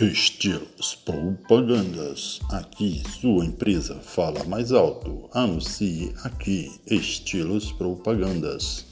Estilos é Propagandas. Aqui sua empresa fala mais alto. Anuncie aqui Estilos Propagandas.